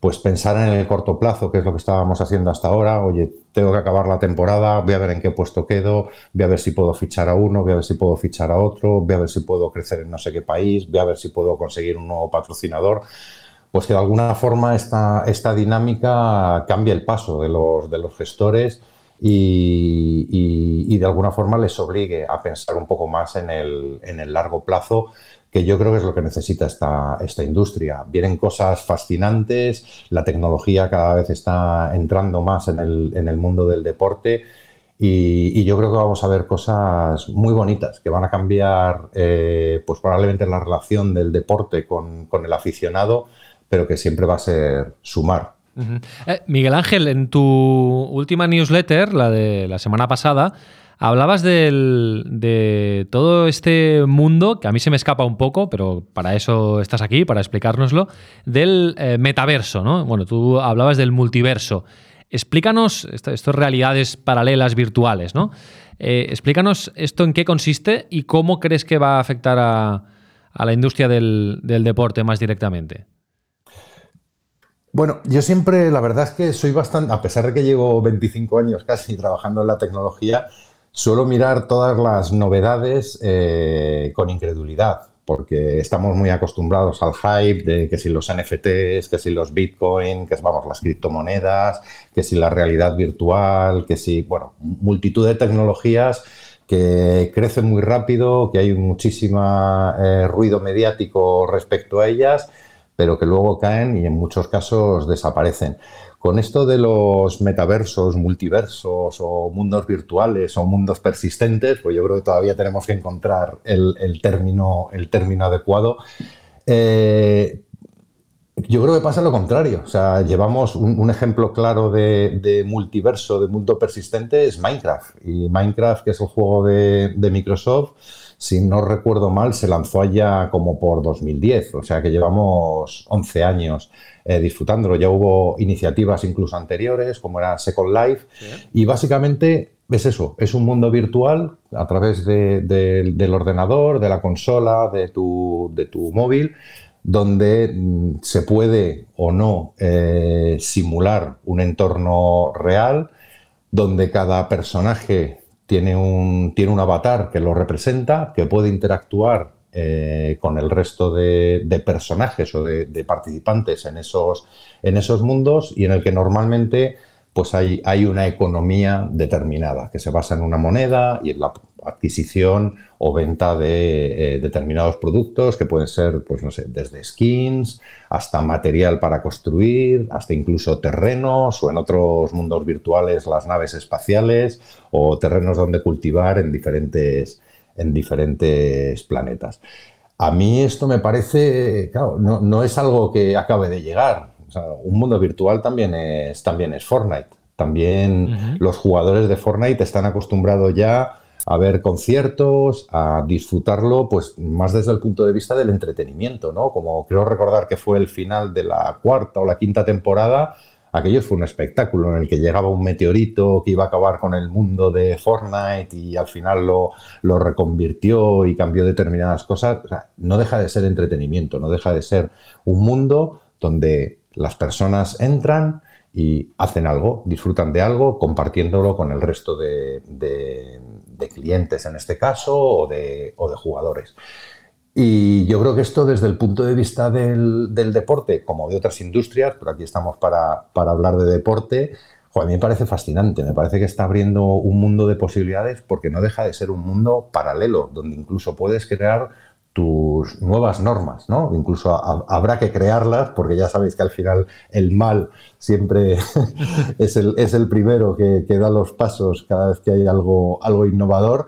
pues pensar en el corto plazo, que es lo que estábamos haciendo hasta ahora. Oye, tengo que acabar la temporada, voy a ver en qué puesto quedo, voy a ver si puedo fichar a uno, voy a ver si puedo fichar a otro, voy a ver si puedo crecer en no sé qué país, voy a ver si puedo conseguir un nuevo patrocinador. Pues que de alguna forma esta, esta dinámica cambie el paso de los, de los gestores y, de alguna forma les obligue a pensar un poco más en el, en el largo plazo que yo creo que es lo que necesita esta, esta industria. Vienen cosas fascinantes, la tecnología cada vez está entrando más en el, en el mundo del deporte y, yo creo que vamos a ver cosas muy bonitas que van a cambiar eh, pues probablemente la relación del deporte con, con el aficionado, pero que siempre va a ser sumar. Eh, Miguel Ángel, en tu última newsletter, la de la semana pasada, hablabas de todo este mundo, que a mí se me escapa un poco, pero para eso estás aquí, para explicárnoslo, del eh, metaverso, ¿no? Bueno, tú hablabas del multiverso. Explícanos estas realidades paralelas virtuales, ¿no? Eh, explícanos esto en qué consiste y cómo crees que va a afectar a, la industria del deporte más directamente. Bueno, yo siempre, la verdad es que soy bastante, a pesar de que llevo 25 años casi trabajando en la tecnología, suelo mirar todas las novedades eh, con incredulidad, porque estamos muy acostumbrados al hype de que si los NFTs, que si los Bitcoin, que vamos, las criptomonedas, que si la realidad virtual, que si, bueno, multitud de tecnologías que crecen muy rápido, que hay muchísimo eh, ruido mediático respecto a ellas pero que luego caen y en muchos casos desaparecen. Con esto de los metaversos, multiversos o mundos virtuales o mundos persistentes, pues yo creo que todavía tenemos que encontrar el, término, el término adecuado. Eh, yo creo que pasa lo contrario. O sea, llevamos un, ejemplo claro de, multiverso, de mundo persistente, es Minecraft. Y Minecraft, que es el juego de, de Microsoft, si no recuerdo mal, se lanzó allá como por 2010, o sea que llevamos 11 años eh, disfrutándolo. Ya hubo iniciativas incluso anteriores, como era Second Life, y básicamente es eso, es un mundo virtual a través del ordenador, de la consola, de tu, de tu móvil, donde mm, se puede o no eh, simular un entorno real, donde cada personaje tiene un, tiene un avatar que lo representa, que puede interactuar eh, con el resto de, personajes o de, participantes en esos, en esos mundos y en el que normalmente pues hay, hay una economía determinada que se basa en una moneda y en la adquisición o venta de eh, determinados productos que pueden ser, pues no sé, desde skins hasta material para construir, hasta incluso terrenos o en otros mundos virtuales las naves espaciales o terrenos donde cultivar en diferentes, en diferentes planetas. A mí esto me parece, claro, no, es algo que acabe de llegar. un mundo virtual también es, también es Fortnite. También los jugadores de Fortnite están acostumbrados ya a ver conciertos, a disfrutarlo, pues más desde el punto de vista del entretenimiento, ¿no? Como creo recordar que fue el final de la cuarta o la quinta temporada, aquello fue un espectáculo en el que llegaba un meteorito que iba a acabar con el mundo de Fortnite y al final lo, lo reconvirtió y cambió determinadas cosas. no deja de ser entretenimiento, no deja de ser un mundo donde las personas entran y hacen algo, disfrutan de algo, compartiéndolo con el resto de clientes en este caso o de, jugadores. Y yo creo que esto desde el punto de vista del, deporte, como de otras industrias, pero aquí estamos para, hablar de deporte, a mí me parece fascinante, me parece que está abriendo un mundo de posibilidades porque no deja de ser un mundo paralelo, donde incluso puedes crear tus nuevas normas, ¿no? Incluso habrá que crearlas, porque ya sabéis que al final el mal siempre es, el, es, el, primero que, da los pasos cada vez que hay algo, algo innovador.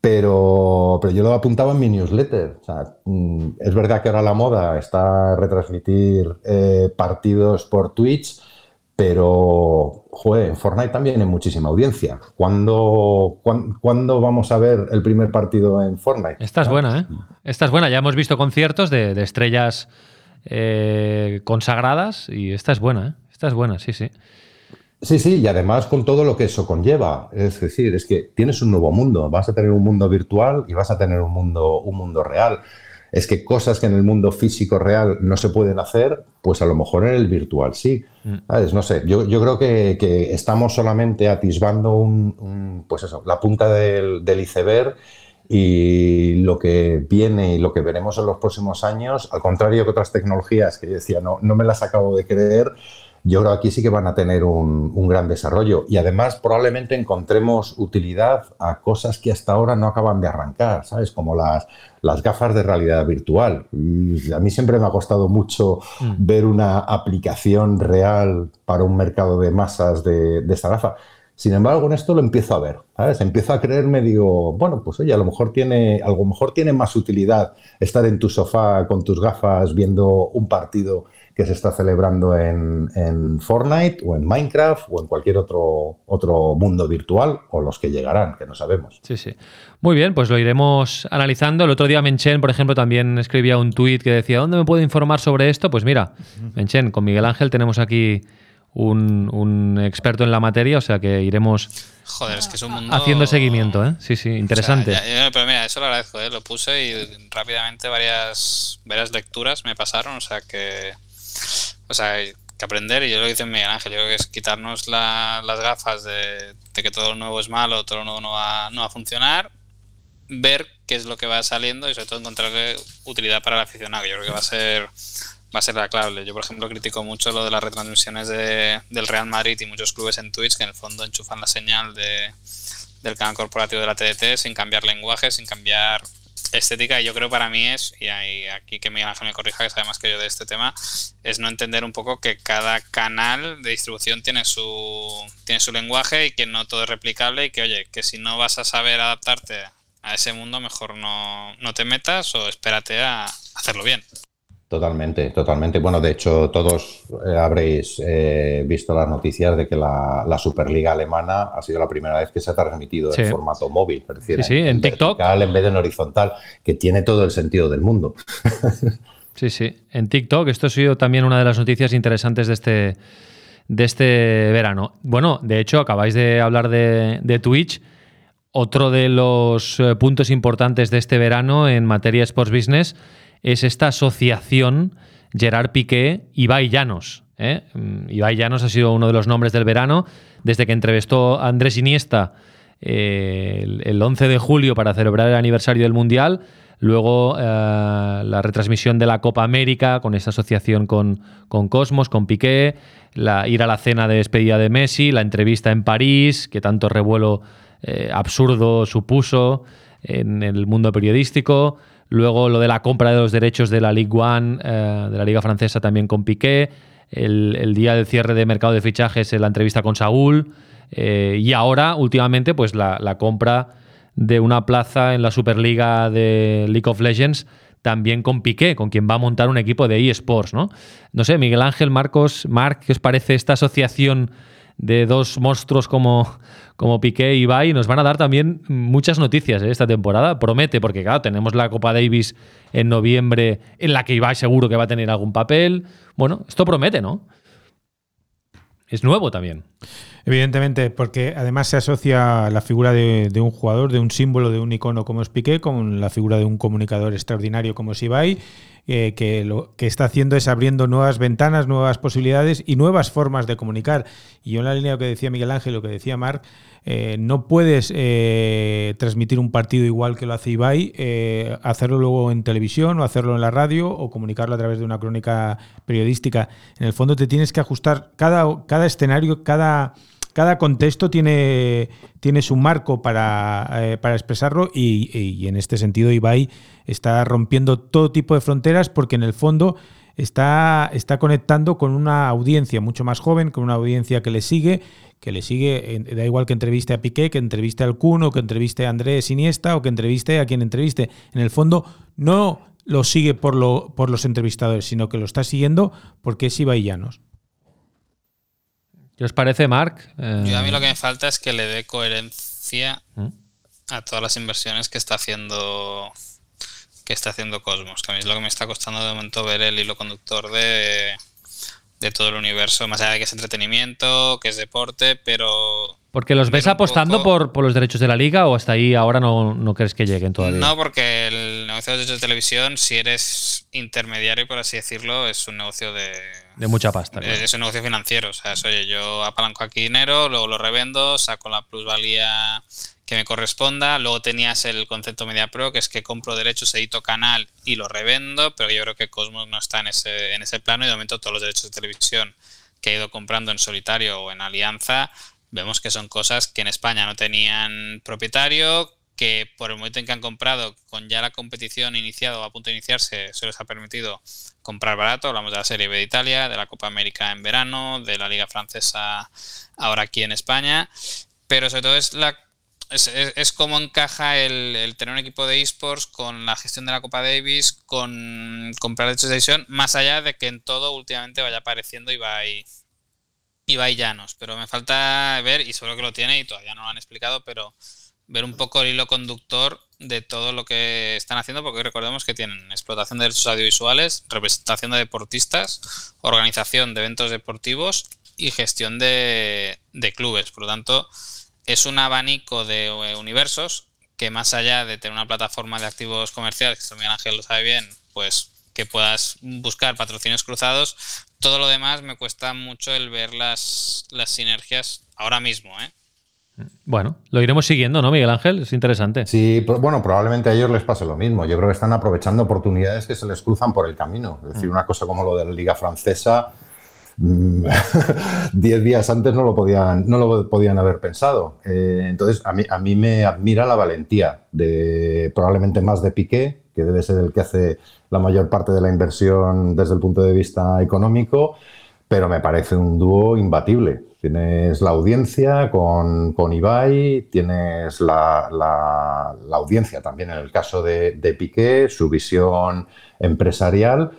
Pero, pero yo lo apuntaba en mi newsletter. Mm, es verdad que ahora la moda está retransmitir eh, partidos por Twitch, pero, joder, en Fortnite también hay muchísima audiencia. ¿Cuándo, ¿cuándo, vamos a ver el primer partido en Fortnite? Esta es buena, ¿eh? Esta es buena. Ya hemos visto conciertos de, estrellas eh, consagradas y esta es buena, ¿eh? Esta es buena, sí, sí. Sí, sí, y además con todo lo que eso conlleva. Es decir, es que tienes un nuevo mundo, vas a tener un mundo virtual y vas a tener un mundo, un mundo real. Es que cosas que en el mundo físico real no se pueden hacer, pues a lo mejor en el virtual sí. Mm. No sé, yo, creo que, estamos solamente atisbando un, pues eso, la punta del, del iceberg y lo que viene y lo que veremos en los próximos años, al contrario que otras tecnologías que yo decía, no, no me las acabo de creer, yo creo que aquí sí que van a tener un, gran desarrollo y además probablemente encontremos utilidad a cosas que hasta ahora no acaban de arrancar, ¿sabes? Como las, las gafas de realidad virtual. a mí siempre me ha costado mucho mm. ver una aplicación real para un mercado de masas de, de esta gafa. Sin embargo, en esto lo empiezo a ver, ¿sabes? Empiezo a creerme, digo, bueno, pues oye, a lo mejor tiene, a lo mejor tiene más utilidad estar en tu sofá con tus gafas viendo un partido que se está celebrando en, Fortnite o en Minecraft o en cualquier otro, otro mundo virtual o los que llegarán, que no sabemos. Sí, sí. Muy bien, pues lo iremos analizando. El otro día Menchen, por ejemplo, también escribía un tuit que decía, ¿dónde me puedo informar sobre esto? Pues mira, Menchen, con Miguel Ángel tenemos aquí un, experto en la materia, o sea que iremos Joder, es que es un mundo... haciendo seguimiento, ¿eh? Sí, sí, interesante. pero mira, eso lo agradezco, ¿eh? lo puse y rápidamente varias, varias lecturas me pasaron, o sea que o sea, hay que aprender, y yo lo que dice Miguel Ángel, yo creo que es quitarnos las gafas de, que todo lo nuevo es malo, todo lo nuevo no va, no va a funcionar, ver qué es lo que va saliendo y sobre todo encontrarle utilidad para el aficionado, yo creo que va a ser va a ser la clave. Yo, por ejemplo, critico mucho lo de las retransmisiones de, del Real Madrid y muchos clubes en Twitch que en el fondo enchufan la señal de, del canal corporativo de la TDT sin cambiar lenguaje, sin cambiar estética y yo creo para mí es, y aquí que Miguel Ángel me corrija, que sabe más que yo de este tema, es no entender un poco que cada canal de distribución tiene su, tiene su lenguaje y que no todo es replicable y que, oye, que si no vas a saber adaptarte a ese mundo, mejor no, no te metas o espérate a hacerlo bien. Totalmente, totalmente. Bueno, de hecho, todos eh, habréis eh, visto las noticias de que la, Superliga alemana ha sido la primera vez que se ha transmitido en formato móvil, es decir, sí, en, TikTok. en vez de en horizontal, que tiene todo el sentido del mundo. sí, sí, en TikTok. Esto ha sido también una de las noticias interesantes de este, de este verano. Bueno, de hecho, acabáis de hablar de, de Twitch. Otro de los eh, puntos importantes de este verano en materia Sports Business es esta asociación Gerard Piqué Ibai Llanos. ¿eh? Mm, ha sido uno de los nombres del verano desde que entrevistó a Andrés Iniesta eh, el, 11 de julio para celebrar el aniversario del Mundial. Luego eh, la retransmisión de la Copa América con esta asociación con, con Cosmos, con Piqué, la, ir a la cena de despedida de Messi, la entrevista en París, que tanto revuelo absurdo supuso en el mundo periodístico, Luego lo de la compra de los derechos de la Ligue One, eh, de la Liga Francesa también con Piqué. El, día del cierre de mercado de fichajes, la entrevista con Saúl. Eh, y ahora, últimamente, pues la, compra de una plaza en la Superliga de League of Legends también con Piqué, con quien va a montar un equipo de eSports, ¿no? No sé, Miguel Ángel, Marcos, Marc, ¿qué os parece esta asociación de dos monstruos como, como Piqué y Ibai nos van a dar también muchas noticias ¿eh? esta temporada. Promete, porque claro, tenemos la Copa Davis en noviembre en la que Ibai seguro que va a tener algún papel. Bueno, esto promete, ¿no? Es nuevo también. Evidentemente, porque además se asocia la figura de, un jugador, de un símbolo, de un icono como es Piqué, con la figura de un comunicador extraordinario como es Ibai eh, que lo que está haciendo es abriendo nuevas ventanas, nuevas posibilidades y nuevas formas de comunicar. Y yo en la línea que decía Miguel Ángel, lo que decía Marc, eh, no puedes eh, transmitir un partido igual que lo hace Ibai, hacerlo luego en televisión o hacerlo en la radio o comunicarlo a través de una crónica periodística. En el fondo te tienes que ajustar cada, cada escenario, cada cada contexto tiene, tiene su marco para, eh, expresarlo y, en este sentido Ibai está rompiendo todo tipo de fronteras porque en el fondo está, está conectando con una audiencia mucho más joven, con una audiencia que le sigue, que le sigue, da igual que entreviste a Piqué, que entreviste al Kun o que entreviste a Andrés Iniesta o que entreviste a quien entreviste. En el fondo no lo sigue por, lo, por los entrevistadores, sino que lo está siguiendo porque es Ibai Llanos. ¿Qué os parece, Mark? Yo a mí lo que me falta es que le dé coherencia ¿Mm? a todas las inversiones que está haciendo que está haciendo Cosmos, que a mí es lo que me está costando de momento ver el hilo conductor de, de todo el universo, más allá de que es entretenimiento, que es deporte, pero... Porque los ves apostando por, por, los derechos de la liga o hasta ahí ahora no, no, crees que lleguen todavía. No, porque el negocio de derechos de televisión, si eres intermediario, por así decirlo, es un negocio de... De mucha pasta. Es un negocio financiero. O sea, oye, yo apalanco aquí dinero, luego lo revendo, saco la plusvalía que me corresponda. Luego tenías el concepto Media Pro, que es que compro derechos, edito canal y lo revendo, pero yo creo que Cosmos no está en ese, en ese plano y de momento todos los derechos de televisión que he ido comprando en solitario o en alianza, vemos que son cosas que en España no tenían propietario, que por el momento en que han comprado, con ya la competición iniciada o a punto de iniciarse, se les ha permitido comprar barato. Hablamos de la Serie B de Italia, de la Copa América en verano, de la Liga Francesa ahora aquí en España. Pero sobre todo es la es, es, cómo encaja el, tener un equipo de esports con la gestión de la Copa Davis, con comprar derechos de edición, más allá de que en todo últimamente vaya apareciendo y va y llanos. Pero me falta ver, y seguro que lo tiene y todavía no lo han explicado, pero ver un poco el hilo conductor de todo lo que están haciendo, porque recordemos que tienen explotación de derechos audiovisuales, representación de deportistas, organización de eventos deportivos y gestión de, de clubes. Por lo tanto, es un abanico de eh, universos que más allá de tener una plataforma de activos comerciales, que Miguel Ángel lo sabe bien, pues que puedas buscar patrocinios cruzados, todo lo demás me cuesta mucho el ver las, las sinergias ahora mismo, ¿eh? Bueno, lo iremos siguiendo, ¿no, Miguel Ángel? Es interesante. Sí, bueno, probablemente a ellos les pase lo mismo. Yo creo que están aprovechando oportunidades que se les cruzan por el camino. Es decir, mm. una cosa como lo de la Liga Francesa, Mm, diez días antes no lo podían, no lo podían haber pensado. Eh, entonces, a mí, a mí me admira la valentía de probablemente más de Piqué, que debe ser el que hace la mayor parte de la inversión desde el punto de vista económico, pero me parece un dúo imbatible. Tienes la audiencia con, con Ibai, tienes la, la, audiencia también en el caso de, de Piqué, su visión empresarial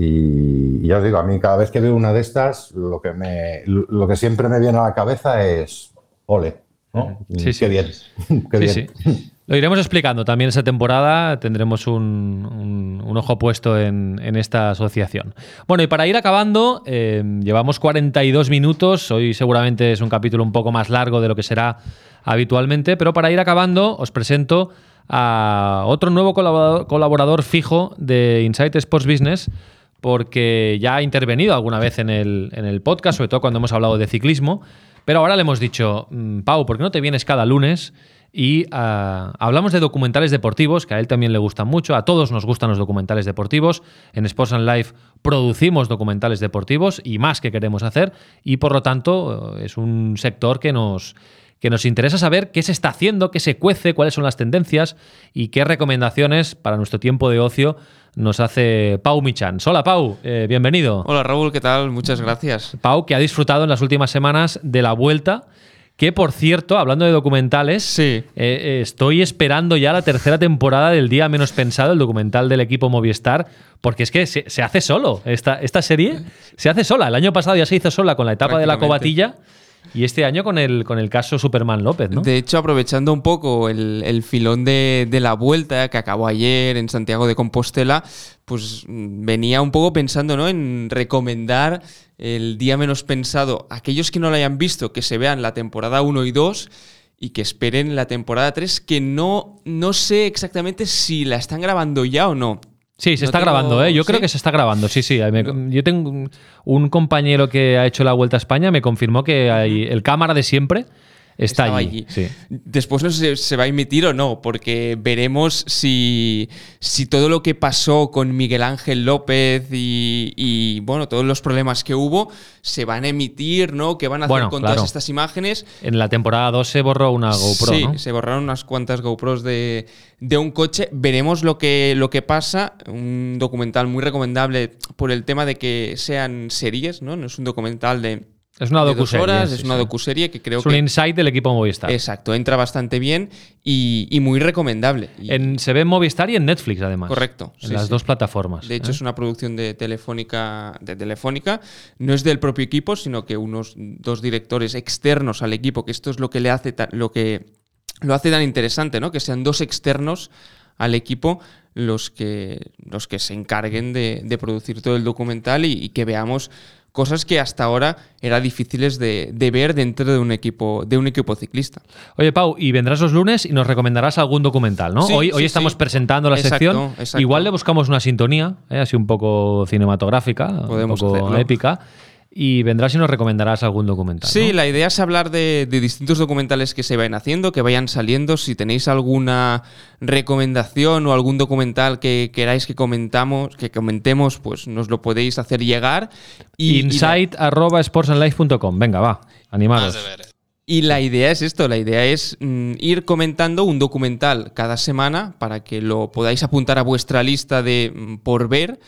y, ya os digo, a mí cada vez que veo una de estas, lo que, me, lo que siempre me viene a la cabeza es, ole, ¿no? Sí, sí. Qué bien. Qué bien. Lo iremos explicando también esa temporada, tendremos un, ojo puesto en, esta asociación. Bueno, y para ir acabando, eh, llevamos 42 minutos, hoy seguramente es un capítulo un poco más largo de lo que será habitualmente, pero para ir acabando os presento a otro nuevo colaborador, fijo de Insight Sports Business, porque ya ha intervenido alguna vez en el, en el podcast, sobre todo cuando hemos hablado de ciclismo, pero ahora le hemos dicho, mm, Pau, ¿por qué no te vienes cada lunes? Y ah, hablamos de documentales deportivos, que a él también le gustan mucho, a todos nos gustan los documentales deportivos. En Sports and Life producimos documentales deportivos y más que queremos hacer, y por lo tanto es un sector que nos, que nos interesa saber qué se está haciendo, qué se cuece, cuáles son las tendencias y qué recomendaciones para nuestro tiempo de ocio nos hace Pau Michan. Hola Pau, eh, bienvenido. Hola Raúl, ¿qué tal? Muchas gracias. Pau, que ha disfrutado en las últimas semanas de la vuelta. Que por cierto, hablando de documentales, sí. Eh, estoy esperando ya la tercera temporada del Día Menos Pensado, el documental del equipo Movistar, porque es que se, hace solo. Esta, esta serie se hace sola. El año pasado ya se hizo sola con la etapa de la cobatilla. Y este año con el, con el caso Superman López, ¿no? De hecho, aprovechando un poco el, filón de, la vuelta que acabó ayer en Santiago de Compostela, pues venía un poco pensando ¿no? en recomendar el día menos pensado aquellos que no lo hayan visto, que se vean la temporada 1 y 2 y que esperen la temporada 3, que no, no sé exactamente si la están grabando ya o no. Sí, se está grabando, ¿eh? Yo creo que se está grabando, sí, sí. Yo tengo un compañero que ha hecho la Vuelta a España, me confirmó que hay el cámara de siempre está allí. Después no sé si se va a emitir o no, porque veremos si, si todo lo que pasó con Miguel Ángel López y, bueno, todos los problemas que hubo se van a emitir, ¿no? ¿Qué van a hacer con todas estas imágenes? En la temporada 2 se borró una GoPro. Sí, se borraron unas cuantas GoPros de, un coche. Veremos lo que, lo que pasa. Un documental muy recomendable por el tema de que sean series, ¿no? No es un documental de es una docuserie. es una docuserie que creo es que. Es un insight del equipo Movistar. Exacto, entra bastante bien y, muy recomendable. En, se ve en Movistar y en Netflix, además. Correcto. En las dos plataformas. De hecho, ¿eh? es una producción de Telefónica, de Telefónica. No es del propio equipo, sino que unos dos directores externos al equipo, que esto es lo que le hace lo que lo hace tan interesante, ¿no? Que sean dos externos al equipo los que, los que se encarguen de, de producir todo el documental y, y que veamos cosas que hasta ahora eran difíciles de, de, ver dentro de un equipo de un equipo ciclista. Oye, Pau, y vendrás los lunes y nos recomendarás algún documental, ¿no? Sí, hoy sí, hoy estamos sí. presentando la Exacto, sección. exacto. Igual le buscamos una sintonía, ¿eh? así un poco cinematográfica, Podemos un poco hacerlo. épica. Y vendrás y nos recomendarás algún documental. Sí, ¿no? la idea es hablar de, de distintos documentales que se vayan haciendo, que vayan saliendo. Si tenéis alguna recomendación o algún documental que queráis que comentamos, que comentemos, pues nos lo podéis hacer llegar. Y, y la- Insight arroba sportsandlife.com. Venga, va, deberes. Y la idea es esto, la idea es mm, ir comentando un documental cada semana para que lo podáis apuntar a vuestra lista de mm, por ver.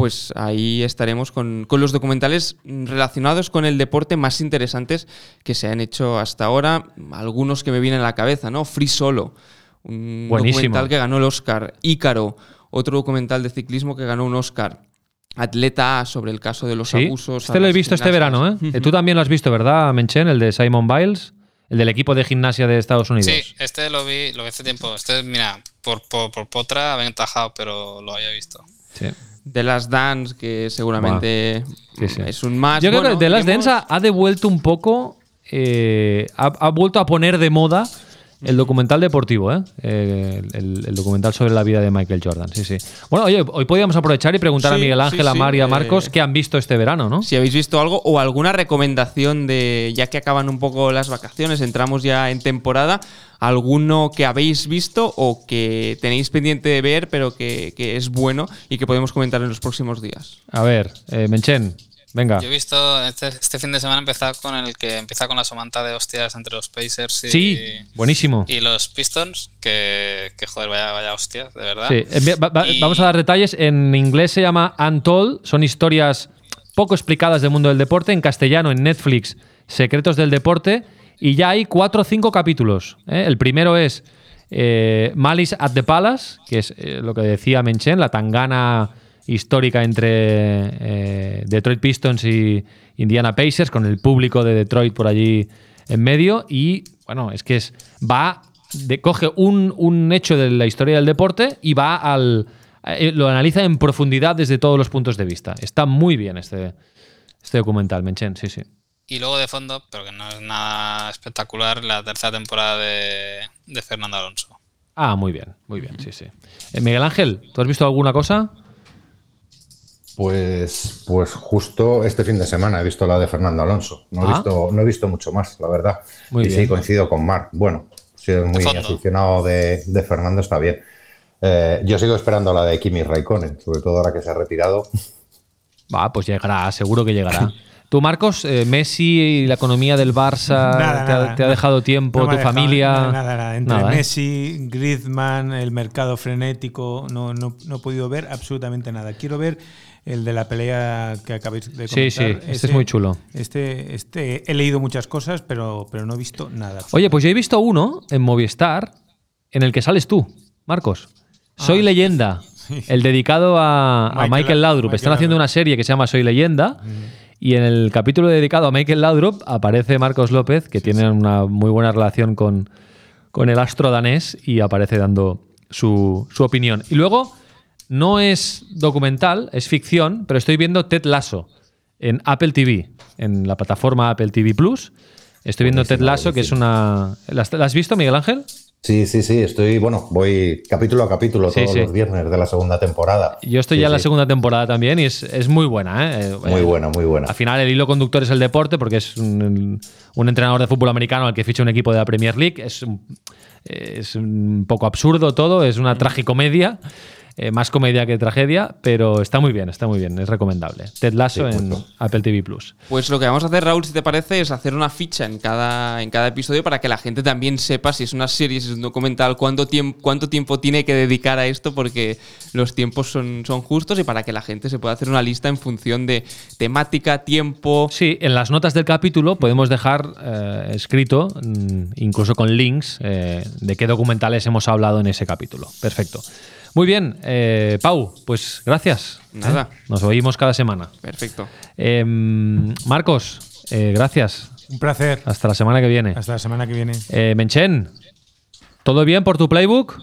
Pues ahí estaremos con, con los documentales relacionados con el deporte más interesantes que se han hecho hasta ahora. Algunos que me vienen a la cabeza, ¿no? Free Solo, un Buenísimo. documental que ganó el Oscar. Ícaro, otro documental de ciclismo que ganó un Oscar. Atleta A sobre el caso de los Sí, abusos. este lo he visto este verano, ¿eh? Ujú. Tú también lo has visto, ¿verdad, Menchen? El de Simon Biles, el del equipo de gimnasia de Estados Unidos. Sí, este lo vi, lo vi hace tiempo. Este, mira, por, por, por potra aventajado, pero lo había visto. Sí. The Last Dance, que seguramente Sí, sí. es un más. Yo creo bueno, que The Last hemos- Dance ha, ha devuelto un poco, eh, ha, ha vuelto a poner de moda el documental deportivo, ¿eh? Eh, el, el documental sobre la vida de Michael Jordan. Sí, sí. Bueno, oye, hoy podríamos aprovechar y preguntar a Miguel Ángel, sí, a sí, Mar y a eh, Marcos qué han visto este verano, ¿no? Si habéis visto algo o alguna recomendación de, ya que acaban un poco las vacaciones, entramos ya en temporada, alguno que habéis visto o que tenéis pendiente de ver, pero que, que es bueno y que podemos comentar en los próximos días. A ver, eh, Menchen, venga. Yo he visto, este, este fin de semana empezar con el que empieza con la somanta de hostias entre los Pacers y, Sí, buenísimo. y los Pistons, que, que joder, vaya, vaya hostias, de verdad. Sí, va- va- Y- Vamos a dar detalles. En inglés se llama Untold. Son historias poco explicadas del mundo del deporte. En castellano, en Netflix, Secretos del Deporte. Y ya hay cuatro o cinco capítulos. ¿eh? El primero es eh, Malice at the Palace, que es eh, lo que decía Menchen, la tangana histórica entre eh, Detroit Pistons y Indiana Pacers, con el público de Detroit por allí en medio. Y bueno, es que es, va, de, coge un, un hecho de la historia del deporte y va al. eh, lo analiza en profundidad desde todos los puntos de vista. Está muy bien este, este documental, Menchen, sí, sí. Y luego de fondo, pero que no es nada espectacular, la tercera temporada de, de Fernando Alonso. Ah, muy bien, muy bien, sí, sí. Eh, Miguel Ángel, ¿tú has visto alguna cosa? Pues, pues justo este fin de semana he visto la de Fernando Alonso. No he, Ah. visto, no he visto mucho más, la verdad. Muy y bien. sí, coincido con Marc. Bueno, si eres muy fondo. aficionado de, de Fernando, está bien. Eh, yo sigo esperando la de Kimi Raikkonen, sobre todo ahora que se ha retirado. Va, pues llegará, seguro que llegará. Tú, Marcos, eh, Messi y la economía del Barça, Nada, te, ha, nada. te ha dejado tiempo, No tu dejado familia. Nada, nada, nada. Entre Nada, ¿eh? Messi, Griezmann, el mercado frenético, no, no, no he podido ver absolutamente nada. Quiero ver el de la pelea que acabáis de comentar. Sí, sí, este es muy chulo. Este, este, he leído muchas cosas, pero, pero no he visto nada. Oye, pues yo he visto uno en Movistar en el que sales tú, Marcos. Soy leyenda. El dedicado a a Michael, Michael- Laudrup. Michael Están haciendo Laudrup. una serie que se llama Soy leyenda. Y en el capítulo dedicado a Michael Laudrup aparece Marcos López, que tiene una muy buena relación con, con el astro danés y aparece dando su, su opinión. Y luego, no es documental, es ficción, pero estoy viendo Ted Lasso en Apple TV, en la plataforma Apple TV Plus. Estoy viendo Ted Lasso, que es una... ¿La has- visto, Miguel Ángel? Sí, sí, sí, estoy, bueno, voy capítulo a capítulo Sí, todos sí. los viernes de la segunda temporada. Yo estoy Sí, ya en la segunda temporada también y es, es muy buena. ¿eh? Muy Eh, buena, muy buena. Al final el hilo conductor es el deporte porque es un, un entrenador de fútbol americano al que ficha un equipo de la Premier League. Es es un poco absurdo todo, es una tragicomedia, eh, más comedia que tragedia, pero está muy bien, está muy bien, es recomendable. Ted Lasso Sí, en. Apple TV Plus. Pues lo que vamos a hacer, Raúl, si te parece, es hacer una ficha en cada, en cada episodio para que la gente también sepa si es una serie, si es un documental, cuánto, tiempo cuánto tiempo tiene que dedicar a esto, porque los tiempos son, son justos y para que la gente se pueda hacer una lista en función de temática, tiempo. Sí, en las notas del capítulo podemos dejar eh, escrito, mm, incluso con links, eh, de qué documentales hemos hablado en ese capítulo. Perfecto. Muy bien, eh, Pau, pues gracias. Nada. ¿eh? Nos oímos cada semana. Perfecto. Eh, Marcos, eh, gracias. Un placer. Hasta la semana que viene. Hasta la semana que viene. Eh, Menchen, ¿todo bien por tu playbook?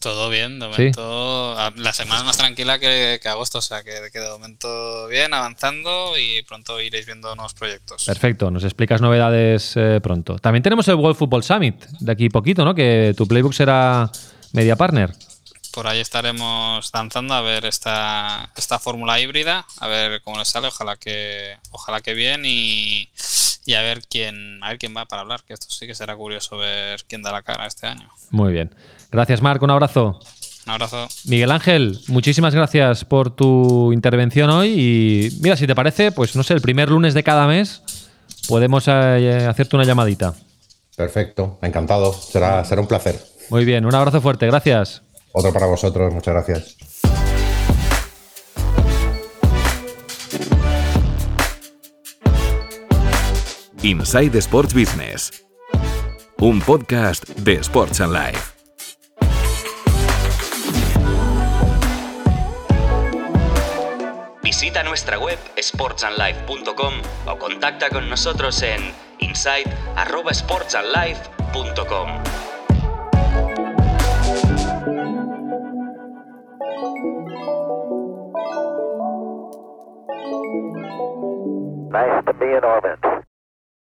Todo bien, de momento. La semana más tranquila que, agosto, o sea que, de momento bien, avanzando y pronto iréis viendo nuevos proyectos. Perfecto, nos explicas novedades eh, pronto. También tenemos el World Football Summit de aquí poquito, ¿no? Que tu playbook será media partner. Por ahí estaremos danzando a ver esta, esta fórmula híbrida, a ver cómo nos sale, ojalá que, ojalá que bien y, y a ver quién, a ver quién va para hablar, que esto sí que será curioso ver quién da la cara este año. Muy bien. Gracias, Marc. Un abrazo. Un abrazo. Miguel Ángel, muchísimas gracias por tu intervención hoy. Y mira, si te parece, pues no sé, el primer lunes de cada mes podemos eh, hacerte una llamadita. Perfecto, encantado. Será, será un placer. Muy bien, un abrazo fuerte. Gracias. Otro para vosotros, muchas gracias. Inside Sports Business, un podcast de Sports and Life. Visita nuestra web sportsandlife.com o contacta con nosotros en insight@sportsandlife.com. Nice to be in orbit.